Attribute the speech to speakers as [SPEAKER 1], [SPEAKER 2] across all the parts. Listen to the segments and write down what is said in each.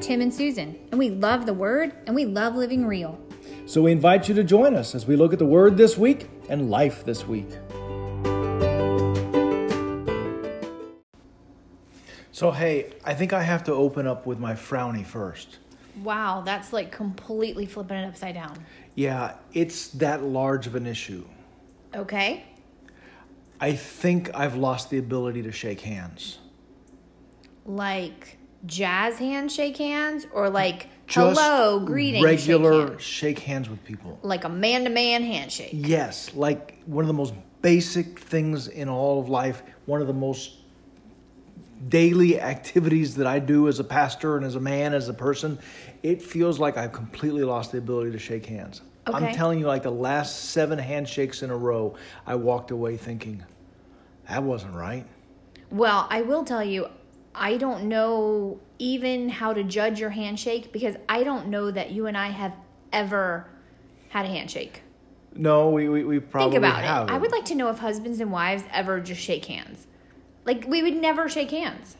[SPEAKER 1] Tim and Susan, and we love the Word and we love living real.
[SPEAKER 2] So we invite you to join us as we look at the Word this week and life this week. So, hey, I think I have to open up with my frowny first.
[SPEAKER 1] Wow, that's like completely flipping it upside down.
[SPEAKER 2] Yeah, it's that large of an issue.
[SPEAKER 1] Okay.
[SPEAKER 2] I think I've lost the ability to shake hands.
[SPEAKER 1] Like jazz hands shake hands or like
[SPEAKER 2] Just
[SPEAKER 1] hello greeting
[SPEAKER 2] regular
[SPEAKER 1] shake hands?
[SPEAKER 2] shake hands with people.
[SPEAKER 1] like a man-to-man handshake.
[SPEAKER 2] Yes, like one of the most basic things in all of life, one of the most daily activities that I do as a pastor and as a man, as a person. It feels like I've completely lost the ability to shake hands.
[SPEAKER 1] Okay.
[SPEAKER 2] I'm telling you, like the last seven handshakes in a row, I walked away thinking, that wasn't right.
[SPEAKER 1] Well, I will tell you, I don't know even how to judge your handshake because I don't know that you and I have ever had a handshake.
[SPEAKER 2] No, we, we, we probably
[SPEAKER 1] Think about
[SPEAKER 2] have
[SPEAKER 1] it. I would like to know if husbands and wives ever just shake hands. Like we would never shake hands.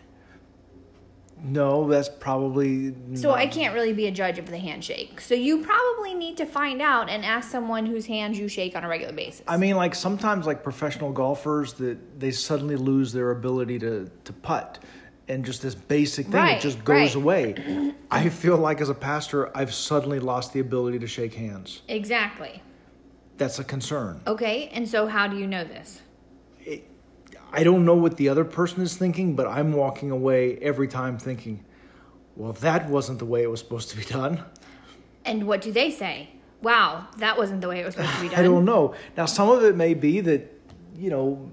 [SPEAKER 2] No, that's probably.
[SPEAKER 1] So I can't really be a judge of the handshake. So you probably need to find out and ask someone whose hands you shake on a regular basis.
[SPEAKER 2] I mean, like sometimes, like professional golfers, that they suddenly lose their ability to to putt, and just this basic thing
[SPEAKER 1] Right,
[SPEAKER 2] it just goes
[SPEAKER 1] right.
[SPEAKER 2] away. I feel like as a pastor, I've suddenly lost the ability to shake hands.
[SPEAKER 1] exactly.
[SPEAKER 2] That's a concern.
[SPEAKER 1] Okay, and so how do you know this?
[SPEAKER 2] I don't know what the other person is thinking, but I'm walking away every time thinking, "Well, that wasn't the way it was supposed to be done."
[SPEAKER 1] And what do they say? Wow, that wasn't the way it was supposed to be done.
[SPEAKER 2] I don't know. Now, some of it may be that, you know,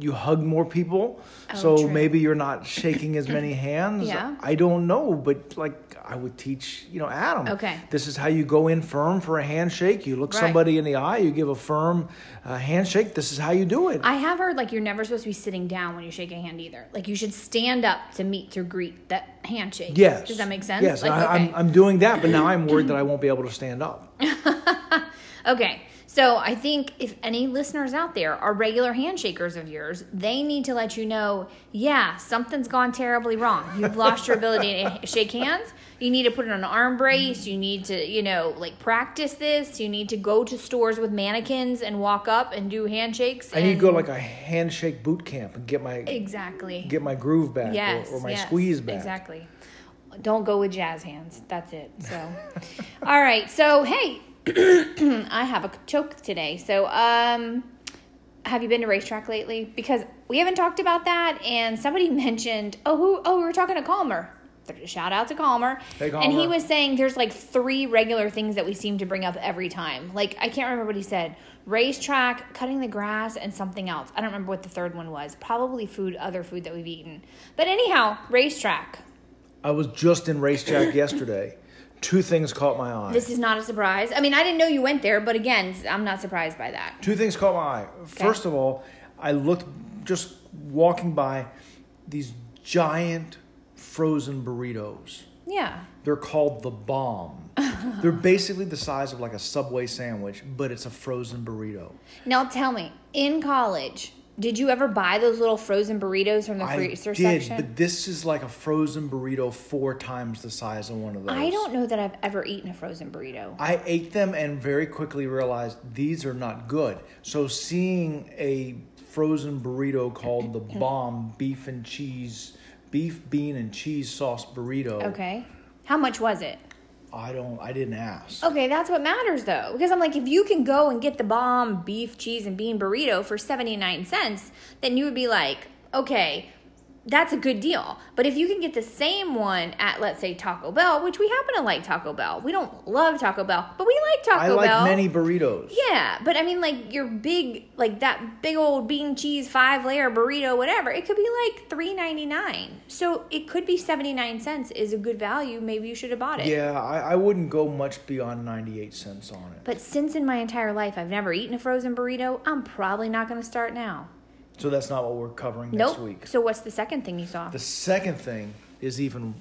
[SPEAKER 2] you hug more people,
[SPEAKER 1] Oh,
[SPEAKER 2] so
[SPEAKER 1] true.
[SPEAKER 2] maybe you're not shaking as many hands.
[SPEAKER 1] Yeah.
[SPEAKER 2] I don't know, but like I would teach, you know, Adam.
[SPEAKER 1] Okay.
[SPEAKER 2] This is how you go in firm for a handshake. You look
[SPEAKER 1] Right.
[SPEAKER 2] somebody in the eye, you give a firm uh, handshake. This is how you do it.
[SPEAKER 1] I have heard like you're never supposed to be sitting down when you shake a hand either. Like you should stand up to meet to greet that handshake.
[SPEAKER 2] yes.
[SPEAKER 1] Does that make sense?
[SPEAKER 2] Yes,
[SPEAKER 1] Like,
[SPEAKER 2] I,
[SPEAKER 1] okay.
[SPEAKER 2] I'm, I'm doing that, but now I'm worried that I won't be able to stand up.
[SPEAKER 1] Okay. So I think if any listeners out there are regular handshakers of yours, they need to let you know, yeah, something's gone terribly wrong. You've lost your ability to shake hands. You need to put it on an arm brace. You need to, you know, like practice this. You need to go to stores with mannequins and walk up and do handshakes.
[SPEAKER 2] I need to go like a handshake boot camp and get my
[SPEAKER 1] exactly.
[SPEAKER 2] get my groove back
[SPEAKER 1] yes,
[SPEAKER 2] or, or my
[SPEAKER 1] yes,
[SPEAKER 2] squeeze back.
[SPEAKER 1] Exactly. Don't go with jazz hands. That's it. So, all right. So, hey, I have a choke today. So, um, have you been to RaceTrac lately? Because we haven't talked about that, and somebody mentioned, oh, who? Oh, we were talking to Calmer. Shout out to Calmer.
[SPEAKER 2] Hey,
[SPEAKER 1] And he was saying there's like three regular things that we seem to bring up every time. Like I can't remember what he said. RaceTrac, cutting the grass, and something else. I don't remember what the third one was. Probably food, other food that we've eaten. But anyhow, RaceTrac.
[SPEAKER 2] I was just in RaceTrac yesterday. Two things caught my eye.
[SPEAKER 1] This is not a surprise. I mean, I didn't know you went there, but again, I'm not surprised by that.
[SPEAKER 2] Two things caught my eye. First of all, I looked just walking by these giant frozen burritos.
[SPEAKER 1] Yeah.
[SPEAKER 2] They're called the bomb. They're basically the size of like a Subway sandwich, but it's a frozen burrito.
[SPEAKER 1] Now tell me, in college, did you ever buy those little frozen burritos from the
[SPEAKER 2] I
[SPEAKER 1] freezer
[SPEAKER 2] did,
[SPEAKER 1] section?
[SPEAKER 2] but this is like a frozen burrito four times the size of one of those.
[SPEAKER 1] I don't know that I've ever eaten a frozen burrito.
[SPEAKER 2] I ate them and very quickly realized these are not good. So seeing a frozen burrito called the bomb beef and cheese beef bean and cheese sauce burrito.
[SPEAKER 1] Okay. How much was it?
[SPEAKER 2] I don't I didn't ask.
[SPEAKER 1] Okay, that's what matters though. Because I'm like, if you can go and get the bomb beef, cheese, and bean burrito for 79 cents, then you would be like, okay, that's a good deal. But if you can get the same one at, let's say, Taco Bell, which we happen to like Taco Bell, we don't love Taco Bell, but we like Taco Bell.
[SPEAKER 2] I like many burritos.
[SPEAKER 1] Yeah, but I mean, like your big, like that big old bean cheese five layer burrito, whatever. It could be like three ninety nine. So it could be seventy nine cents is a good value. Maybe you should have bought it.
[SPEAKER 2] Yeah, I, I wouldn't go much beyond 98 cents on it.
[SPEAKER 1] But since in my entire life I've never eaten a frozen burrito, I'm probably not going to start now.
[SPEAKER 2] So that's not what we're covering next
[SPEAKER 1] Nope.
[SPEAKER 2] week.
[SPEAKER 1] So what's the second thing you saw?
[SPEAKER 2] The second thing is even,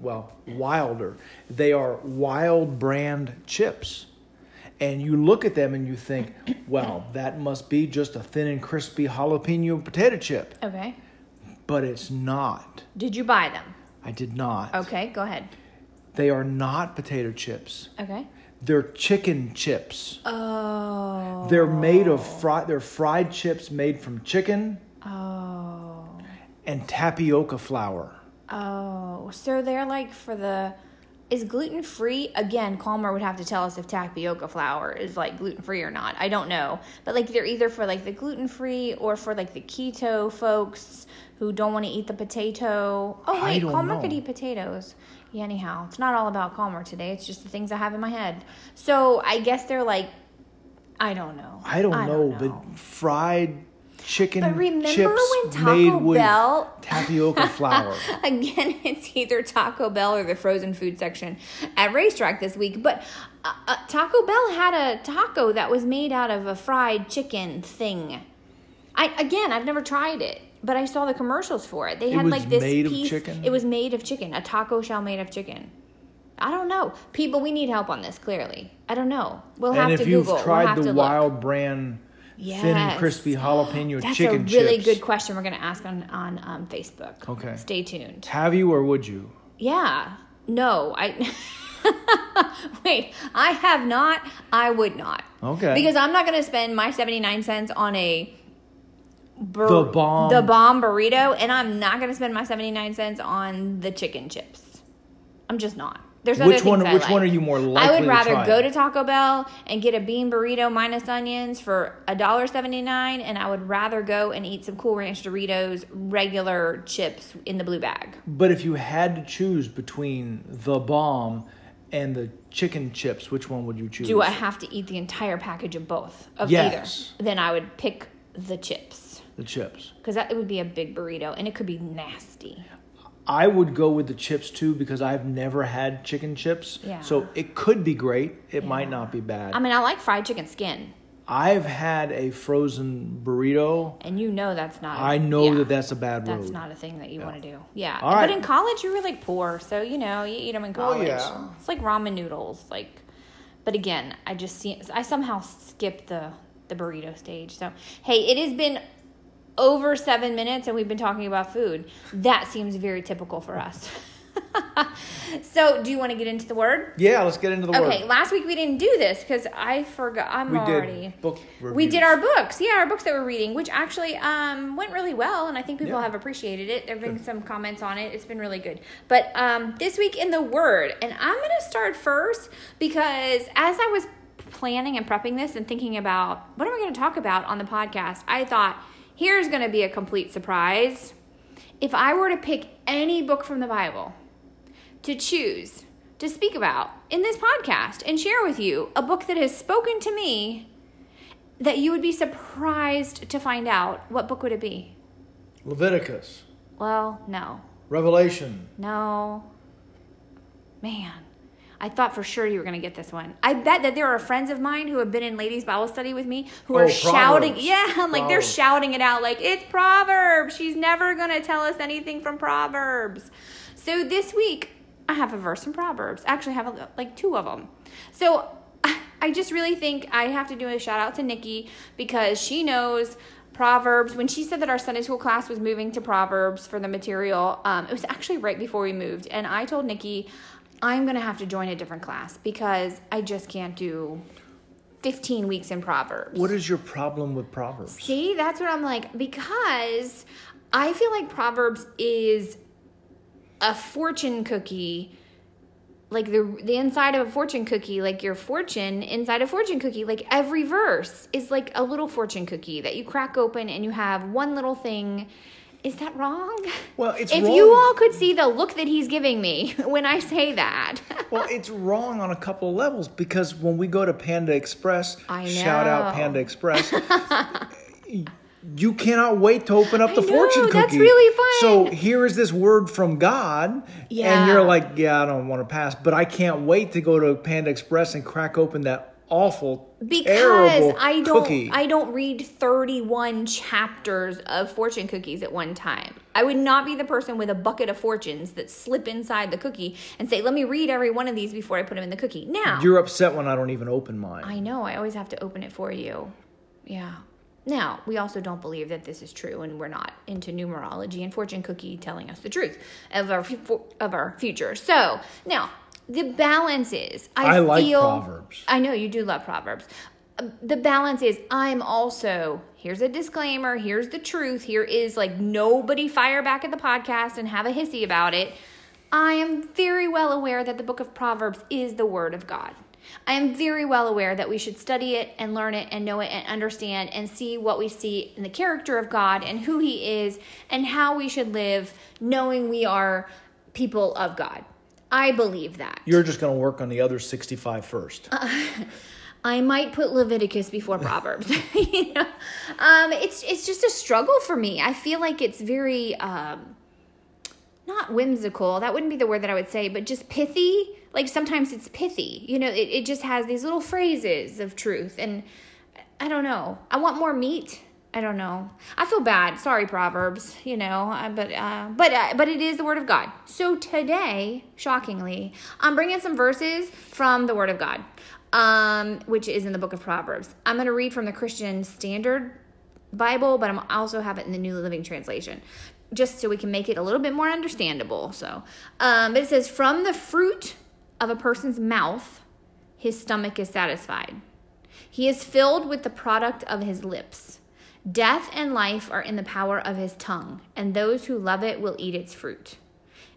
[SPEAKER 2] well, wilder. They are Wilde brand chips. And you look at them and you think, well, that must be just a thin and crispy jalapeno potato chip.
[SPEAKER 1] okay.
[SPEAKER 2] But it's not.
[SPEAKER 1] Did you buy them?
[SPEAKER 2] I did not.
[SPEAKER 1] Okay, go ahead.
[SPEAKER 2] They are not potato chips.
[SPEAKER 1] Okay.
[SPEAKER 2] They're chicken chips.
[SPEAKER 1] Oh.
[SPEAKER 2] They're made of fried. They're fried chips made from chicken
[SPEAKER 1] Oh.
[SPEAKER 2] and tapioca flour.
[SPEAKER 1] Oh. So they're like for the. Is gluten free? Again, Calmer would have to tell us if tapioca flour is like gluten free or not. I don't know. But like they're either for like the gluten free or for like the keto folks who don't want to eat the potato. Oh, wait. Calmer
[SPEAKER 2] know.
[SPEAKER 1] could eat potatoes. Yeah, anyhow. It's not all about Calmer today. It's just the things I have in my head. So I guess they're like. I don't know.
[SPEAKER 2] I don't, know, but fried chicken
[SPEAKER 1] But remember
[SPEAKER 2] chips
[SPEAKER 1] when Taco
[SPEAKER 2] made with
[SPEAKER 1] Bell-
[SPEAKER 2] tapioca flour.
[SPEAKER 1] Again, it's either Taco Bell or the frozen food section at RaceTrac this week. But uh, uh, Taco Bell had a taco that was made out of a fried chicken thing. I again, I've never tried it, but I saw the commercials for it. They had
[SPEAKER 2] was
[SPEAKER 1] like this
[SPEAKER 2] made of
[SPEAKER 1] piece.
[SPEAKER 2] chicken?
[SPEAKER 1] It was made of chicken, a taco shell made of chicken. I don't know, people. We need help on this. Clearly, I don't know. We'll have
[SPEAKER 2] and if
[SPEAKER 1] to
[SPEAKER 2] you've
[SPEAKER 1] Google. we'll
[SPEAKER 2] tried the
[SPEAKER 1] to look.
[SPEAKER 2] Wilde brand thin
[SPEAKER 1] Yes.
[SPEAKER 2] crispy jalapeno
[SPEAKER 1] That's
[SPEAKER 2] chicken
[SPEAKER 1] a really
[SPEAKER 2] chips,
[SPEAKER 1] good question. We're going to ask on on um, Facebook.
[SPEAKER 2] Okay.
[SPEAKER 1] Stay tuned.
[SPEAKER 2] have you or would you?
[SPEAKER 1] Yeah. No, I. Wait, I have not. I would not.
[SPEAKER 2] Okay.
[SPEAKER 1] Because I'm not going to spend my 79 cents on a. bur-
[SPEAKER 2] The bomb.
[SPEAKER 1] The bomb burrito, and I'm not going to spend my 79 cents on the chicken chips. I'm just not. There's other
[SPEAKER 2] Which
[SPEAKER 1] things
[SPEAKER 2] one-
[SPEAKER 1] I
[SPEAKER 2] which
[SPEAKER 1] like.
[SPEAKER 2] one are you more likely?
[SPEAKER 1] I would
[SPEAKER 2] to
[SPEAKER 1] rather
[SPEAKER 2] try?
[SPEAKER 1] go to Taco Bell and get a bean burrito minus onions for $1.79, and I would rather go and eat some Cool Ranch Doritos regular chips in the blue bag.
[SPEAKER 2] But if you had to choose between the bomb and the chicken chips, which one would you choose?
[SPEAKER 1] Do I have to eat the entire package of both of
[SPEAKER 2] Yes.
[SPEAKER 1] either? Then I would pick the chips
[SPEAKER 2] the chips.
[SPEAKER 1] because that it would be a big burrito and it could be nasty.
[SPEAKER 2] I would go with the chips too because I've never had chicken chips.
[SPEAKER 1] Yeah.
[SPEAKER 2] So it could be great. It might not be bad.
[SPEAKER 1] I mean, I like fried chicken skin,
[SPEAKER 2] I've had a frozen burrito.
[SPEAKER 1] and you know that's not.
[SPEAKER 2] I know
[SPEAKER 1] yeah,
[SPEAKER 2] that that's a bad one.
[SPEAKER 1] that's
[SPEAKER 2] road.
[SPEAKER 1] not a thing that you want to do. Yeah,
[SPEAKER 2] All
[SPEAKER 1] but
[SPEAKER 2] right.
[SPEAKER 1] in college you were like poor, so you know you eat them in college.
[SPEAKER 2] yeah.
[SPEAKER 1] It's like ramen noodles, like. But again, I just see I somehow skipped the the burrito stage. So hey, it has been over seven minutes and we've been talking about food. That seems very typical for us. so, do you want to get into the word?
[SPEAKER 2] yeah, let's get into the
[SPEAKER 1] Okay,
[SPEAKER 2] word.
[SPEAKER 1] Okay, last week we didn't do this because I forgot. I'm
[SPEAKER 2] We
[SPEAKER 1] already.
[SPEAKER 2] did book reviews.
[SPEAKER 1] We did our books, yeah, our books that we're reading, which actually um, went really well, and I think people
[SPEAKER 2] Yeah.
[SPEAKER 1] have appreciated it. There've been some comments on it; it's been really good. But um, this week in the Word, and I'm going to start first because as I was planning and prepping this and thinking about what am I going to talk about on the podcast, I thought here's going to be a complete surprise. If I were to pick any book from the Bible to choose to speak about in this podcast and share with you a book that has spoken to me that you would be surprised to find out what book would it be?
[SPEAKER 2] Leviticus,
[SPEAKER 1] well no.
[SPEAKER 2] Revelation.
[SPEAKER 1] no. Man i thought for sure you were going to get this one i bet that there are friends of mine who have been in ladies bible study with me who are
[SPEAKER 2] Oh,
[SPEAKER 1] shouting
[SPEAKER 2] Proverbs.
[SPEAKER 1] yeah like they're shouting it out like it's proverbs she's never going to tell us anything from proverbs so this week i have a verse from proverbs actually I have a, like two of them so i just really think i have to do a shout out to nikki because she knows Proverbs. When she said that our Sunday school class was moving to Proverbs for the material, um, it was actually right before we moved. And I told Nikki, I'm going to have to join a different class because I just can't do 15 weeks in Proverbs.
[SPEAKER 2] What is your problem with Proverbs?
[SPEAKER 1] See, that's what I'm like because I feel like Proverbs is a fortune cookie like the the inside of a fortune cookie, like your fortune inside a fortune cookie, like every verse is like a little fortune cookie that you crack open and you have one little thing. Is that wrong?
[SPEAKER 2] Well, it's
[SPEAKER 1] if
[SPEAKER 2] wrong.
[SPEAKER 1] you all could see the look that he's giving me when I say that.
[SPEAKER 2] Well, it's wrong on a couple of levels because when we go to Panda Express,
[SPEAKER 1] I
[SPEAKER 2] shout out. Panda Express, you cannot wait to open up the fortune cookie.
[SPEAKER 1] that's really fun.
[SPEAKER 2] So here is this word from God,
[SPEAKER 1] Yeah.
[SPEAKER 2] and you're like, yeah, I don't want to pass, but I can't wait to go to Panda Express and crack open that awful,
[SPEAKER 1] because
[SPEAKER 2] terrible
[SPEAKER 1] I don't
[SPEAKER 2] cookie.
[SPEAKER 1] I don't read 31 chapters of fortune cookies at one time. I would not be the person with a bucket of fortunes that slip inside the cookie and say, "Let me read every one of these before I put them in the cookie." Now,
[SPEAKER 2] You're upset when I don't even open mine.
[SPEAKER 1] I know I always have to open it for you. Yeah. Now, we also don't believe that this is true and we're not into numerology and fortune cookie telling us the truth of our of our future. So, now, the balance is
[SPEAKER 2] I like
[SPEAKER 1] feel,
[SPEAKER 2] Proverbs.
[SPEAKER 1] I know you do love Proverbs. Uh, The balance is I'm also here's a disclaimer, here's the truth, here is like nobody fire back at the podcast and have a hissy about it. I am very well aware that the book of Proverbs is the word of God. I am very well aware that we should study it and learn it and know it and understand and see what we see in the character of God and who He is and how we should live, knowing we are people of God. I believe that.
[SPEAKER 2] You're just going to work on the other 65 first.
[SPEAKER 1] I might put Leviticus before Proverbs. you know, um, it's it's just a struggle for me. I feel like it's very um, not whimsical. That wouldn't be the word that I would say, but just pithy. Like sometimes it's pithy. You know, it, it just has these little phrases of truth, and I don't know. I want more meat. I don't know. I feel bad. Sorry, Proverbs. You know, uh, but uh, but uh, but it is the Word of God. So today, shockingly, I'm bringing some verses from the Word of God, um, which is in the book of Proverbs. I'm going to read from the Christian Standard Bible, but I'm also have it in the New Living Translation, just so we can make it a little bit more understandable. So, um, it says, "From the fruit of a person's mouth, his stomach is satisfied. He is filled with the product of his lips." Death and life are in the power of his tongue, and those who love it will eat its fruit.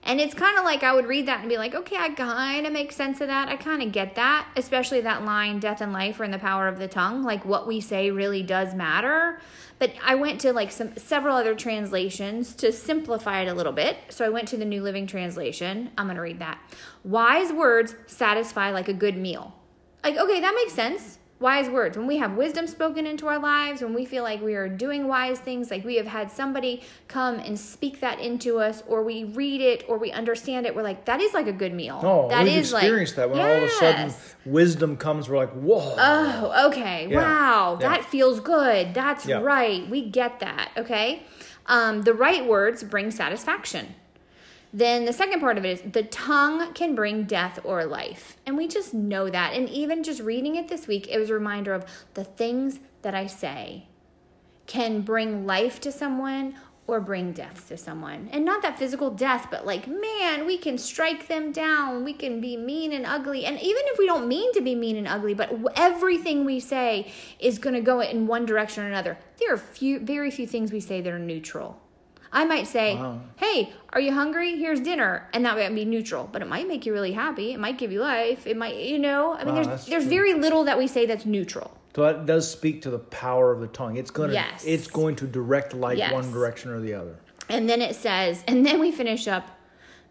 [SPEAKER 1] And it's kind of like I would read that and be like, okay, I kind of make sense of that. I kind of get that, especially that line, death and life are in the power of the tongue. Like what we say really does matter. But I went to like some several other translations to simplify it a little bit. So I went to the New Living Translation. I'm going to read that. Wise words satisfy like a good meal. Like, okay, that makes sense wise words when we have wisdom spoken into our lives when we feel like we are doing wise things like we have had somebody come and speak that into us or we read it or we understand it we're like that is like a good meal
[SPEAKER 2] Oh,
[SPEAKER 1] that
[SPEAKER 2] we've
[SPEAKER 1] is
[SPEAKER 2] experienced
[SPEAKER 1] like,
[SPEAKER 2] that when all of a sudden wisdom comes. We're like, whoa.
[SPEAKER 1] oh okay
[SPEAKER 2] Yeah.
[SPEAKER 1] wow
[SPEAKER 2] Yeah.
[SPEAKER 1] that feels good that's
[SPEAKER 2] Yeah.
[SPEAKER 1] right we get that okay um, the right words bring satisfaction then the second part of it is the tongue can bring death or life. And we just know that. And even just reading it this week, it was a reminder of the things that I say can bring life to someone or bring death to someone. And not that physical death, but like, man, we can strike them down. We can be mean and ugly. And even if we don't mean to be mean and ugly, but everything we say is going to go in one direction or another. There are few, very few things we say that are neutral. I might say,
[SPEAKER 2] Wow.
[SPEAKER 1] "Hey, are you hungry? Here's dinner," and that might be neutral, but it might make you really happy. It might give you life. It might, you know. I mean,
[SPEAKER 2] Wow,
[SPEAKER 1] there's there's
[SPEAKER 2] true.
[SPEAKER 1] very little that we say that's neutral.
[SPEAKER 2] So that does speak to the power of the tongue. It's going to
[SPEAKER 1] Yes.
[SPEAKER 2] it's going to direct light
[SPEAKER 1] Yes.
[SPEAKER 2] one direction or the other.
[SPEAKER 1] And then it says, and then we finish up,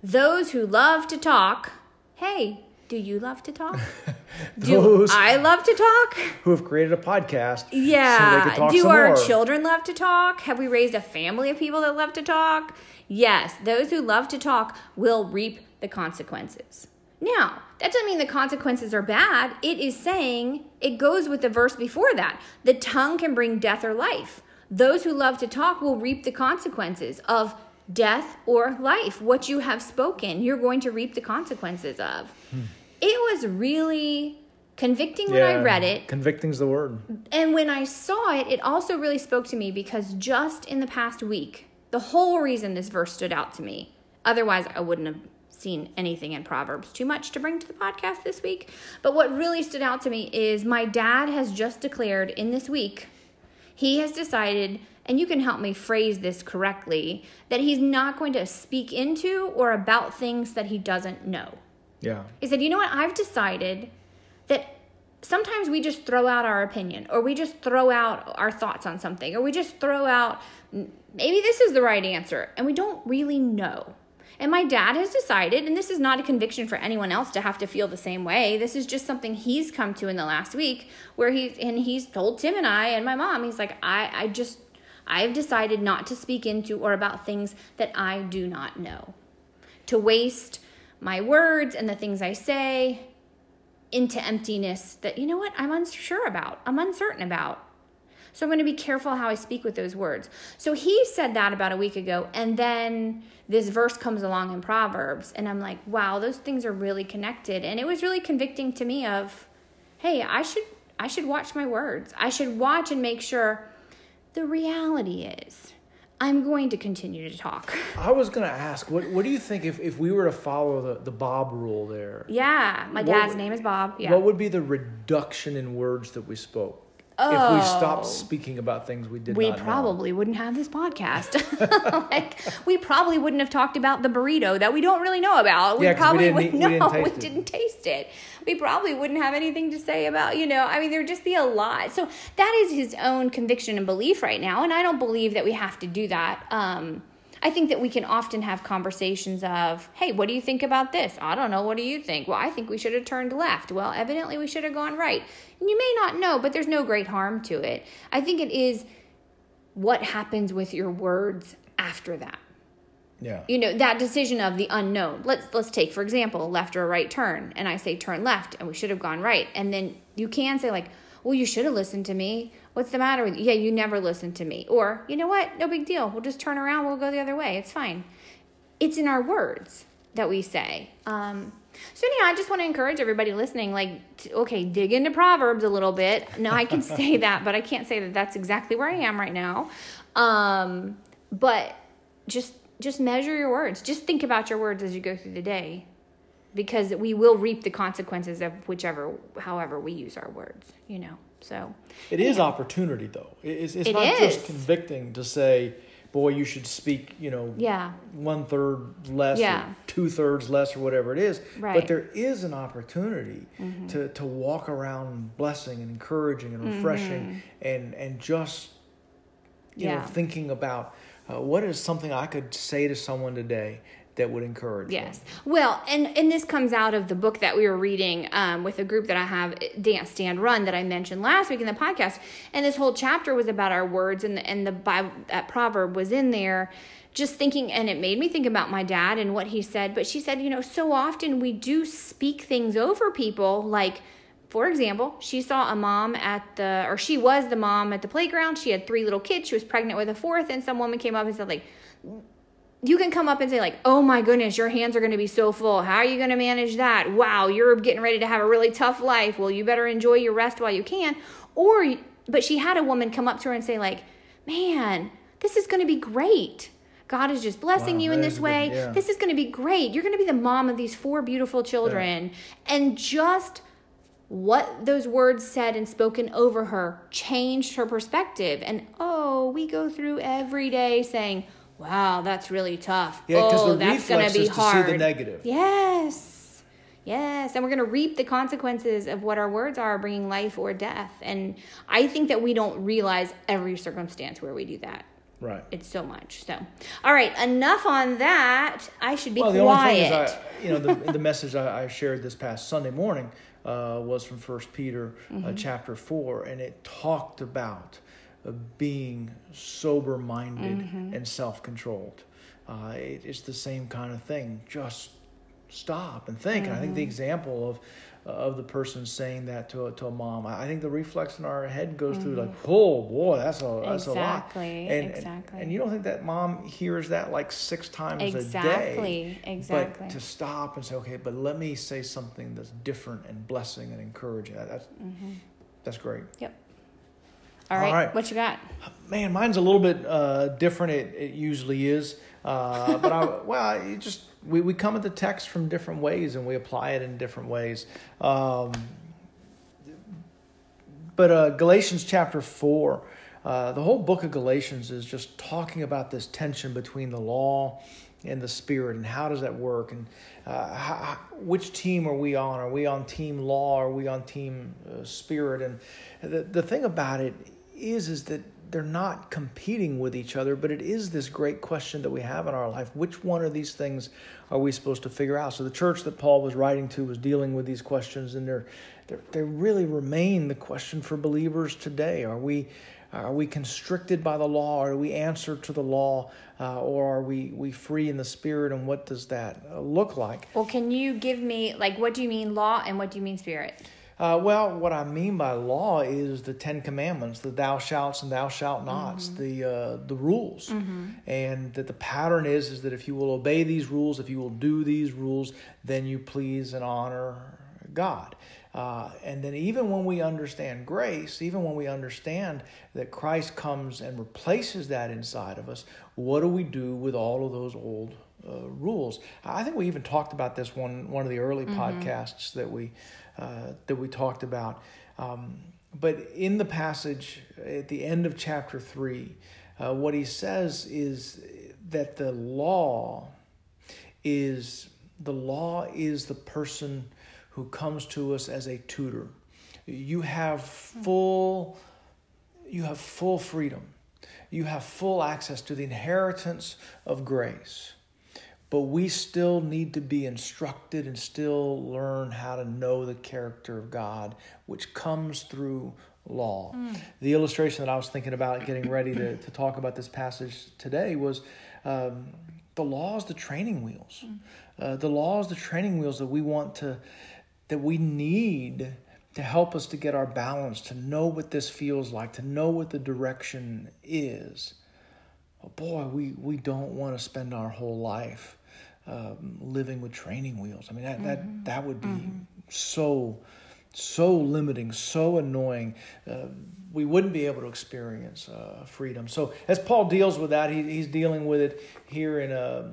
[SPEAKER 1] those who love to talk. Hey, do you love to talk? do I love to talk?
[SPEAKER 2] Who have created a podcast so they
[SPEAKER 1] Yeah.
[SPEAKER 2] could talk
[SPEAKER 1] Do our
[SPEAKER 2] more.
[SPEAKER 1] children love to talk? Have we raised a family of people that love to talk? Yes, those who love to talk will reap the consequences. Now, that doesn't mean the consequences are bad. It is saying it goes with the verse before that. The tongue can bring death or life. Those who love to talk will reap the consequences of death or life. What you have spoken, you're going to reap the consequences of. Hmm. It was really convicting when I read it.
[SPEAKER 2] Convicting's the word.
[SPEAKER 1] And when I saw it, it also really spoke to me because just in the past week, the whole reason this verse stood out to me, otherwise, I wouldn't have seen anything in Proverbs too much to bring to the podcast this week. But what really stood out to me is my dad has just declared in this week, he has decided, and you can help me phrase this correctly, that he's not going to speak into or about things that he doesn't know.
[SPEAKER 2] Yeah.
[SPEAKER 1] He said, You know what? I've decided that sometimes we just throw out our opinion or we just throw out our thoughts on something or we just throw out maybe this is the right answer and we don't really know. And my dad has decided, and this is not a conviction for anyone else to have to feel the same way. This is just something he's come to in the last week where he and he's told Tim and I and my mom, he's like, I, I just I've decided not to speak into or about things that I do not know. To waste my words and the things I say into emptiness that, you know what, I'm unsure about, I'm uncertain about. So I'm going to be careful how I speak with those words. So he said that about a week ago. And then this verse comes along in Proverbs. And I'm like, wow, those things are really connected. And it was really convicting to me of, hey, I should I should watch my words. I should watch and make sure the reality is I'm going to continue to talk.
[SPEAKER 2] I was going to ask, what what do you think if, if we were to follow the, the Bob rule there?
[SPEAKER 1] Yeah, my dad's
[SPEAKER 2] would-
[SPEAKER 1] name is Bob. Yeah.
[SPEAKER 2] What would be the reduction in words that we spoke if we stopped
[SPEAKER 1] Oh.
[SPEAKER 2] speaking about things we did
[SPEAKER 1] we
[SPEAKER 2] not know?
[SPEAKER 1] probably wouldn't have this podcast. like we probably wouldn't have talked about the burrito that we don't really know about. We
[SPEAKER 2] Yeah, 'cause we
[SPEAKER 1] probably
[SPEAKER 2] didn't
[SPEAKER 1] would
[SPEAKER 2] eat- we didn't taste
[SPEAKER 1] we
[SPEAKER 2] it.
[SPEAKER 1] didn't taste it. We probably wouldn't have anything to say about, you know, I mean there'd just be a lot. So that is his own conviction and belief right now, and I don't believe that we have to do that. Um I think that we can often have conversations of, hey, what do you think about this? I don't know. What do you think? Well, I think we should have turned left. Well, evidently we should have gone right. And you may not know, but there's no great harm to it. I think it is what happens with your words after that
[SPEAKER 2] Yeah.
[SPEAKER 1] you know that decision of the unknown let's let's take for example left or a right turn and i say turn left and we should have gone right and then you can say like well you should have listened to me. What's the matter with you? Yeah you never listened to me. Or you know what? No big deal. We'll just turn around. We'll go the other way. It's fine. It's in our words that we say. Um so anyhow, I just want to encourage everybody listening, like, t- okay, dig into Proverbs a little bit. No, I can say that, but I can't say that that's exactly where I am right now. Um, but just just measure your words. Just think about your words as you go through the day, because we will reap the consequences of whichever, however we use our words. You know, so
[SPEAKER 2] It is opportunity, though. It's, it's
[SPEAKER 1] It
[SPEAKER 2] not
[SPEAKER 1] is.
[SPEAKER 2] just convicting to say, boy, you should speak, you know,
[SPEAKER 1] yeah,
[SPEAKER 2] one third less
[SPEAKER 1] Yeah.
[SPEAKER 2] or two thirds less or whatever it is. But
[SPEAKER 1] Right. Mm-hmm.
[SPEAKER 2] there is an opportunity to, to walk around blessing and encouraging and refreshing and, and just, you know,
[SPEAKER 1] Mm-hmm.
[SPEAKER 2] Thinking about uh, what is something I could say to someone today that would encourage them.
[SPEAKER 1] Yes. Well, and and this comes out of the book that we were reading um, with a group that I have, Dance Stand Run, that I mentioned last week in the podcast. And this whole chapter was about our words, and the, and the Bible, that proverb was in there. Just thinking, and it made me think about my dad and what he said. But she said, you know, so often we do speak things over people, like. For example, she saw a mom at the, or she was the mom at the playground. She had three little kids. She was pregnant with a fourth, and some woman came up and said, like, you can come up and say like oh my goodness your hands are going to be so full. How are you going to manage that? Wow you're getting ready to have a really tough life. Well you better enjoy your rest while you can. Or but she had a woman come up to her and say like man this is going to be great. God is just blessing
[SPEAKER 2] Wow,
[SPEAKER 1] you in this
[SPEAKER 2] is good,
[SPEAKER 1] way.
[SPEAKER 2] yeah.
[SPEAKER 1] this is going to be great. You're going to be the mom of these four beautiful children. And just what those words said and spoken over her changed her perspective. And oh, we go through every day saying, wow, that's really tough.
[SPEAKER 2] Yeah,
[SPEAKER 1] oh,
[SPEAKER 2] the
[SPEAKER 1] that's gonna be
[SPEAKER 2] is to see the
[SPEAKER 1] hard.
[SPEAKER 2] negative.
[SPEAKER 1] Yes. Yes. And we're going to reap the consequences of what our words are, bringing life or death. And I think that we don't realize every circumstance where we do that.
[SPEAKER 2] Right.
[SPEAKER 1] It's so much. So, all right, enough on that. I should be
[SPEAKER 2] well, the only
[SPEAKER 1] quiet.
[SPEAKER 2] thing is, I, you know, the, the message I, I shared this past Sunday morning uh, was from First Peter
[SPEAKER 1] Mm-hmm.
[SPEAKER 2] uh, chapter four, and it talked about uh, being sober-minded
[SPEAKER 1] Mm-hmm.
[SPEAKER 2] and self-controlled. Uh, it, it's the same kind of thing. Just stop and think. And I think the
[SPEAKER 1] Mm-hmm.
[SPEAKER 2] example of of the person saying that to a, to a mom, I think the reflex in our head goes through like, oh boy, that's a that's a lot.
[SPEAKER 1] Mm-hmm. Exactly,
[SPEAKER 2] And,
[SPEAKER 1] exactly.
[SPEAKER 2] And, you don't think that mom hears that like six times a day.
[SPEAKER 1] Exactly, exactly.
[SPEAKER 2] But to stop and say, okay, but let me say something that's different and blessing and encouraging. That- That's that's great.
[SPEAKER 1] Yep. All
[SPEAKER 2] All
[SPEAKER 1] right,
[SPEAKER 2] right.
[SPEAKER 1] What you got?
[SPEAKER 2] Man, mine's a little bit uh, different. It, it usually is, uh, but I well, it just we, we come at the text from different ways and we apply it in different ways. Um, but uh, Galatians chapter four, uh, the whole book of Galatians is just talking about this tension between the law and the spirit, and how does that work, and uh, how, which team are we on? Are we on team law? Are we on team uh, spirit? And the the thing about it is, is that they're not competing with each other, but it is this great question that we have in our life: which one of these things are we supposed to figure out? So the church that Paul was writing to was dealing with these questions, and they're, they're they really remain the question for believers today. Are we are we constricted by the law? or Are we answer to the law, uh, or are we we free in the spirit? And what does that uh, look like?
[SPEAKER 1] Well, can you give me like what do you mean law and what do you mean spirit?
[SPEAKER 2] Uh, well, what I mean by law is the Ten Commandments, the thou shalt and thou shalt nots, the uh, the rules, and that the pattern is is that if you will obey these rules, if you will do these rules, then you please and honor God. Uh, and then, even when we understand grace, even when we understand that Christ comes and replaces that inside of us, what do we do with all of those old uh, rules? I think we even talked about this one one of the early mm-hmm. podcasts that we uh, that we talked about. Um, but in the passage at the end of chapter three, uh, what he says is that the law is the law is the person who comes to us as a tutor. You have full you have full freedom. You have full access to the inheritance of grace. But we still need to be instructed and still learn how to know the character of God, which comes through law. Mm. The illustration that I was thinking about getting ready to, to talk about this passage today was um, the law is the training wheels. Mm. Uh, the law is the training wheels that we want to, that we need to help us to get our balance, to know what this feels like, to know what the direction is. Boy, we, we don't want to spend our whole life um, living with training wheels. I mean, that, mm-hmm. that, that would be mm-hmm. so, so limiting, so annoying. Uh, we wouldn't be able to experience uh, freedom. So, as Paul deals with that, he, he's dealing with it here in uh,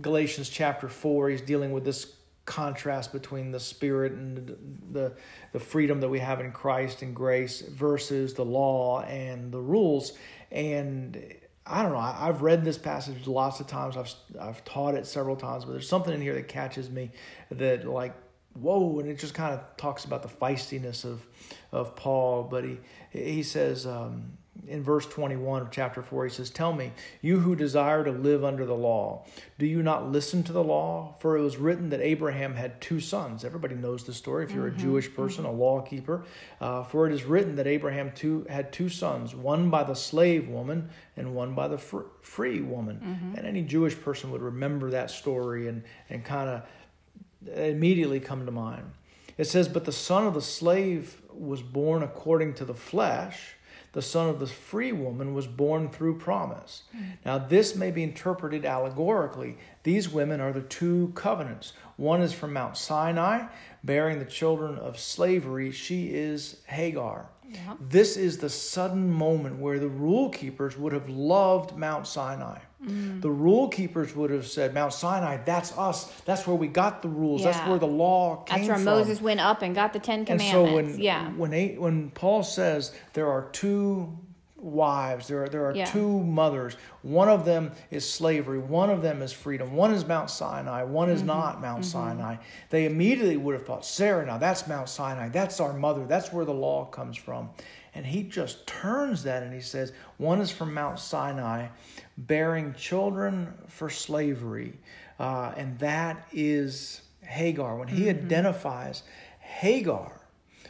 [SPEAKER 2] Galatians chapter 4. He's dealing with this contrast between the spirit and the, the freedom that we have in Christ and grace versus the law and the rules. And I don't know. I, have read this passage lots of times. I've I've taught it several times, but there's something in here that catches me that like whoa, and it just kind of talks about the feistiness of of Paul. But he he says um, in verse 21 of chapter 4, he says, Tell me, you who desire to live under the law, do you not listen to the law? For it was written that Abraham had two sons. Everybody knows the story if you're mm-hmm. a Jewish person, mm-hmm. a law keeper. Uh, for it is written that Abraham two, had two sons, one by the slave woman and one by the fr- free woman. Mm-hmm. And any Jewish person would remember that story and, and kind of immediately come to mind. It says, But the son of the slave was born according to the flesh the son of the free woman was born through promise. Now, this may be interpreted allegorically. These women are the two covenants. One is from Mount Sinai, bearing the children of slavery. She is Hagar. Yeah. This is the sudden moment where the rule keepers would have loved Mount Sinai. Mm. The rule keepers would have said, Mount Sinai, that's us. That's where we got the rules. Yeah. That's where the law came
[SPEAKER 1] That's where
[SPEAKER 2] from.
[SPEAKER 1] Moses went up and got the Ten Commandments.
[SPEAKER 2] And so when,
[SPEAKER 1] yeah.
[SPEAKER 2] when, when Paul says there are two wives. There are, there are yeah. two mothers. One of them is slavery. One of them is freedom. One is Mount Sinai. One is mm-hmm. not Mount mm-hmm. Sinai. They immediately would have thought, Sarah, now that's Mount Sinai. That's our mother. That's where the law comes from. And he just turns that and he says, one is from Mount Sinai, bearing children for slavery. Uh, and that is Hagar. When he mm-hmm. identifies Hagar,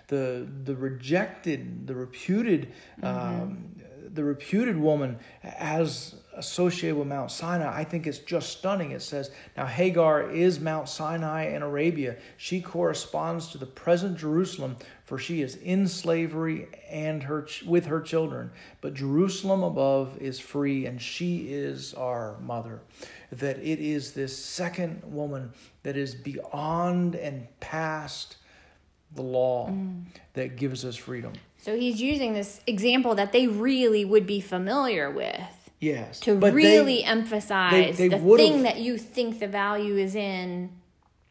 [SPEAKER 2] the, the rejected, the reputed mm-hmm. um, the reputed woman as associated with Mount Sinai, I think it's just stunning. It says, Now Hagar is Mount Sinai in Arabia. She corresponds to the present Jerusalem, for she is in slavery and her with her children. But Jerusalem above is free, and she is our mother. That it is this second woman that is beyond and past the law mm. that gives us freedom.
[SPEAKER 1] So he's using this example that they really would be familiar with.
[SPEAKER 2] Yes.
[SPEAKER 1] To really they, emphasize they, they the thing that you think the value is in.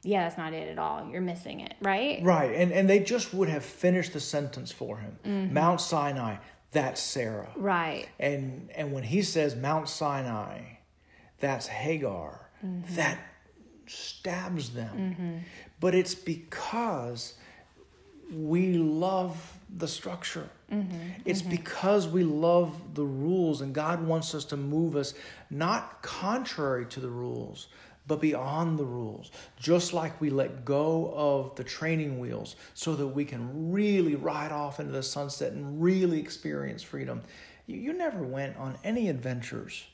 [SPEAKER 1] Yeah, that's not it at all. You're missing it, right?
[SPEAKER 2] Right. And and they just would have finished the sentence for him. Mm-hmm. Mount Sinai, that's Sarah.
[SPEAKER 1] Right.
[SPEAKER 2] And and when he says Mount Sinai, that's Hagar. Mm-hmm. That stabs them. Mm-hmm. But it's because we love the structure. Mm-hmm, it's mm-hmm. because we love the rules, and God wants us to move us not contrary to the rules, but beyond the rules. Just like we let go of the training wheels so that we can really ride off into the sunset and really experience freedom. You, you never went on any adventures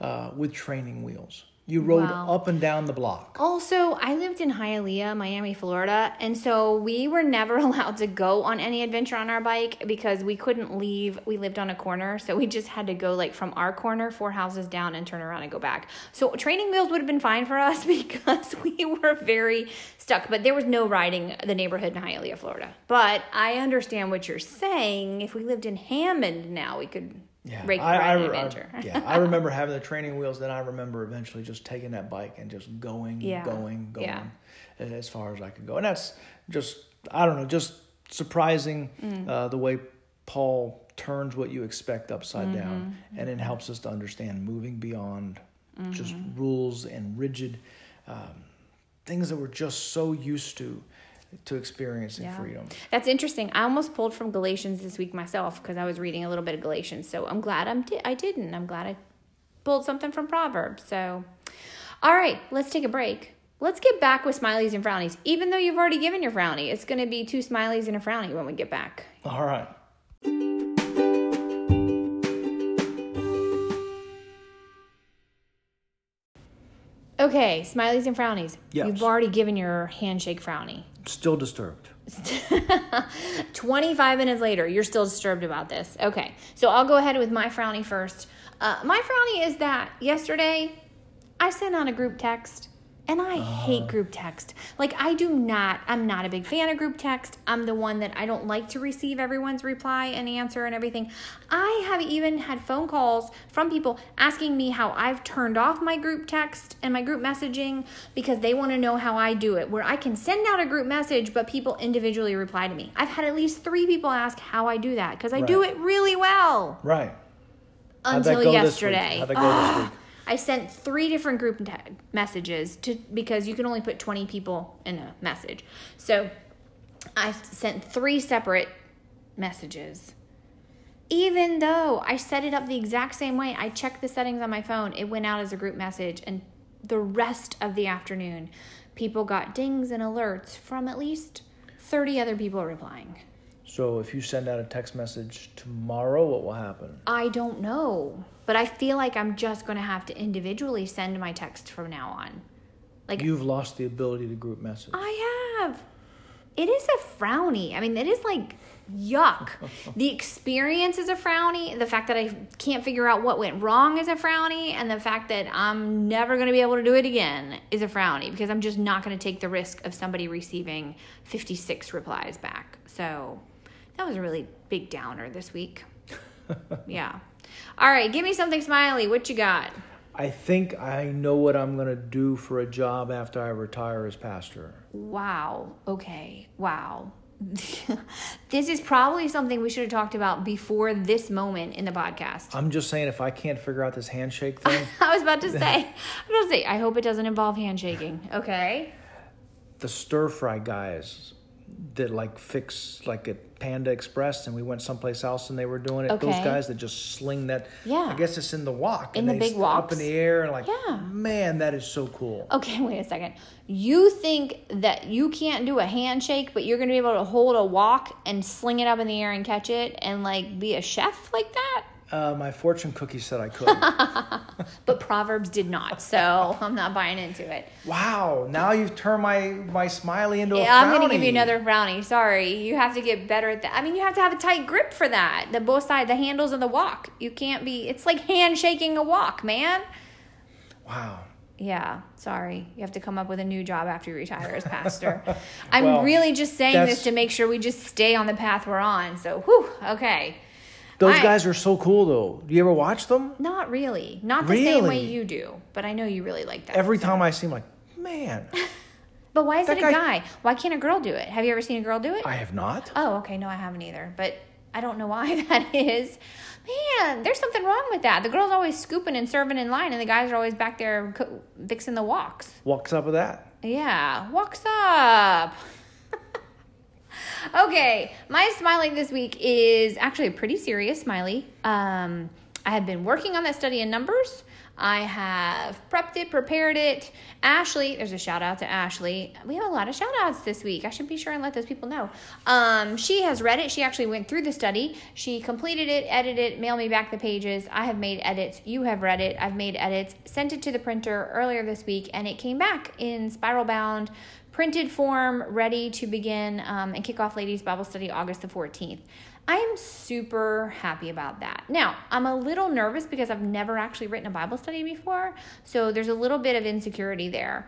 [SPEAKER 2] uh, with training wheels. You rode
[SPEAKER 1] Wow.
[SPEAKER 2] up and down the block.
[SPEAKER 1] Also, I lived in Hialeah, Miami, Florida, and so we were never allowed to go on any adventure on our bike because we couldn't leave. We lived on a corner, so we just had to go like from our corner four houses down and turn around and go back. So training wheels would have been fine for us because we were very stuck, but there was no riding the neighborhood in Hialeah, Florida. But I understand what you're saying. If we lived in Hammond now, we could
[SPEAKER 2] Yeah, I, I, I- yeah, I remember having the training wheels. Then I remember eventually just taking that bike and just going,
[SPEAKER 1] Yeah.
[SPEAKER 2] going, going,
[SPEAKER 1] Yeah.
[SPEAKER 2] as far as I could go. And that's just, I don't know, just surprising
[SPEAKER 1] Mm.
[SPEAKER 2] uh, the way Paul turns what you expect upside
[SPEAKER 1] Mm-hmm.
[SPEAKER 2] down, and it helps us to understand moving beyond just
[SPEAKER 1] Mm-hmm.
[SPEAKER 2] rules and rigid um, things that we're just so used to to experiencing
[SPEAKER 1] Yeah.
[SPEAKER 2] freedom.
[SPEAKER 1] That's interesting. I almost pulled from Galatians this week myself because I was reading a little bit of Galatians. So I'm glad I'm di- I didn't. I'm glad I pulled something from Proverbs. So, all right, let's take a break. Let's get back with smileys and frownies. Even though you've already given your frowny, it's going to be two smileys and a frowny when we get back.
[SPEAKER 2] All right.
[SPEAKER 1] Okay, smileys and frownies.
[SPEAKER 2] Yes.
[SPEAKER 1] You've already given your handshake frowny.
[SPEAKER 2] Still disturbed.
[SPEAKER 1] 25 minutes later, you're still disturbed about this. Okay, so I'll go ahead with my frowny first. Uh, my frowny is that yesterday I sent out a group text and I hate group text. Like, I do not, I'm not a big fan of group text. I'm the one that I don't like to receive everyone's reply and answer and everything. I have even had phone calls from people asking me how I've turned off my group text and my group messaging because they want to know how I do it, where I can send out a group message, but people individually reply to me. I've had at least three people ask how I do that because I do it really well
[SPEAKER 2] Right.
[SPEAKER 1] Until
[SPEAKER 2] go this week?
[SPEAKER 1] yesterday. I sent three different group messages to because you can only put 20 people in a message. So I sent three separate messages. Even though I set it up the exact same way, I checked the settings on my phone, it went out as a group message and the rest of the afternoon people got dings and alerts from at least 30 other people replying.
[SPEAKER 2] So if you send out a text message tomorrow, what will happen?
[SPEAKER 1] I don't know, but I feel like I'm just going to have to individually send my text from now on. Like
[SPEAKER 2] You've lost the ability to group message.
[SPEAKER 1] I have. It is a frowny. I mean, it is like yuck. the experience is a frowny. The fact that I can't figure out what went wrong is a frowny, and the fact that I'm never going to be able to do it again is a frowny because I'm just not going to take the risk of somebody receiving 56 replies back. So that was a really big downer this week. yeah. All right, give me something smiley. What you got?
[SPEAKER 2] I think I know what I'm going to do for a job after I retire as pastor.
[SPEAKER 1] Wow. Okay. Wow. this is probably something we should have talked about before this moment in the podcast.
[SPEAKER 2] I'm just saying, if I can't figure out this handshake thing,
[SPEAKER 1] I was about to say, I was about to say, I hope it doesn't involve handshaking. Okay.
[SPEAKER 2] the stir fry guys that like fix like at Panda Express, and we went someplace else and they were doing it. Those guys that just sling that.
[SPEAKER 1] Yeah.
[SPEAKER 2] I guess it's in the wok.
[SPEAKER 1] In
[SPEAKER 2] and
[SPEAKER 1] the
[SPEAKER 2] they
[SPEAKER 1] big
[SPEAKER 2] st- Up in the air and like,
[SPEAKER 1] Yeah.
[SPEAKER 2] man, that is so cool.
[SPEAKER 1] Okay, wait a second. You think that you can't do a handshake, but you're going to be able to hold a wok and sling it up in the air and catch it and like be a chef like that?
[SPEAKER 2] Uh, my fortune cookie said I couldn't.
[SPEAKER 1] But Proverbs did not, so I'm not buying into it.
[SPEAKER 2] wow, now you've turned my my smiley into a
[SPEAKER 1] Yeah, I'm going to give you another brownie. Sorry. You have to get better at that. I mean, you have to have a tight grip for that. The both sides, the handles of the wok. You can't be, it's like handshaking a wok, man.
[SPEAKER 2] Wow.
[SPEAKER 1] Yeah, sorry. You have to come up with a new job after you retire as pastor. I'm
[SPEAKER 2] Well,
[SPEAKER 1] really just saying this to make sure we just stay on the path we're on. So, whew, okay.
[SPEAKER 2] Those
[SPEAKER 1] I-
[SPEAKER 2] guys are so cool though. Do you ever watch them?
[SPEAKER 1] Not really. Not the same way you do, but I know you really like that.
[SPEAKER 2] Every
[SPEAKER 1] so.
[SPEAKER 2] time I see them, like, man,
[SPEAKER 1] But why is it a
[SPEAKER 2] guy-
[SPEAKER 1] guy? Why can't a girl do it? Have you ever seen a girl do it?
[SPEAKER 2] I have not.
[SPEAKER 1] Oh, okay. No, I haven't either. But I don't know why that is. Man, there's something wrong with that. The girl's always scooping and serving in line, and the guys are always back there co- fixing the woks.
[SPEAKER 2] Walks up with that?
[SPEAKER 1] Yeah, walks up. Okay, my smiley this week is actually a pretty serious smiley. Um, I have been working on that study in numbers. I have prepped it, prepared it. Ashley, there's a shout out to Ashley. We have a lot of shout outs this week. I should be sure and let those people know. Um, she has read it. She actually went through the study. She completed it, edited it, mailed me back the pages. I have made edits. You have read it. I've made edits, sent it to the printer earlier this week, and it came back in spiral bound printed form, ready to begin um, and kick off Ladies Bible Study August the 14th. I am super happy about that. Now, I'm a little nervous because I've never actually written a Bible study before, so there's a little bit of insecurity there.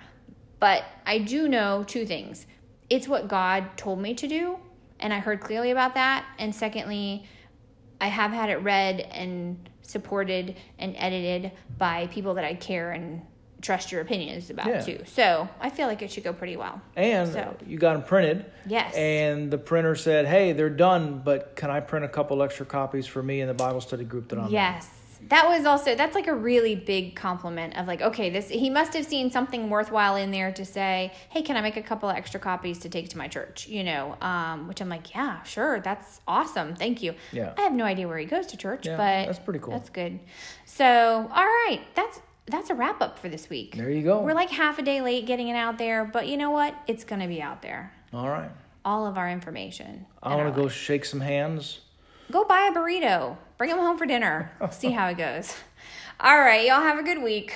[SPEAKER 1] But I do know two things it's what God told me to do, and I heard clearly about that. And secondly, I have had it read and supported and edited by people that I care and trust your opinions about
[SPEAKER 2] Yeah.
[SPEAKER 1] too. So I feel like it should go pretty well.
[SPEAKER 2] And
[SPEAKER 1] So-
[SPEAKER 2] you got them printed.
[SPEAKER 1] Yes.
[SPEAKER 2] And the printer said, "Hey, they're done, but can I print a couple extra copies for me in the Bible study group that I'm in?"
[SPEAKER 1] Yes. That was also that's like a really big compliment of like okay this he must have seen something worthwhile in there to say hey can I make a couple of extra copies to take to my church you know um, which I'm like yeah sure that's awesome thank you
[SPEAKER 2] Yeah.
[SPEAKER 1] I have no idea where he goes to church
[SPEAKER 2] Yeah,
[SPEAKER 1] but
[SPEAKER 2] that's pretty cool.
[SPEAKER 1] that's good so all right that's that's a wrap up for this week
[SPEAKER 2] There you go.
[SPEAKER 1] we're like half a day late getting it out there but you know what it's gonna be out there
[SPEAKER 2] All right.
[SPEAKER 1] all of our information
[SPEAKER 2] I want to go
[SPEAKER 1] life.
[SPEAKER 2] shake some hands.
[SPEAKER 1] Go buy a burrito. Bring them home for dinner. See how it goes. All right, y'all have a good week.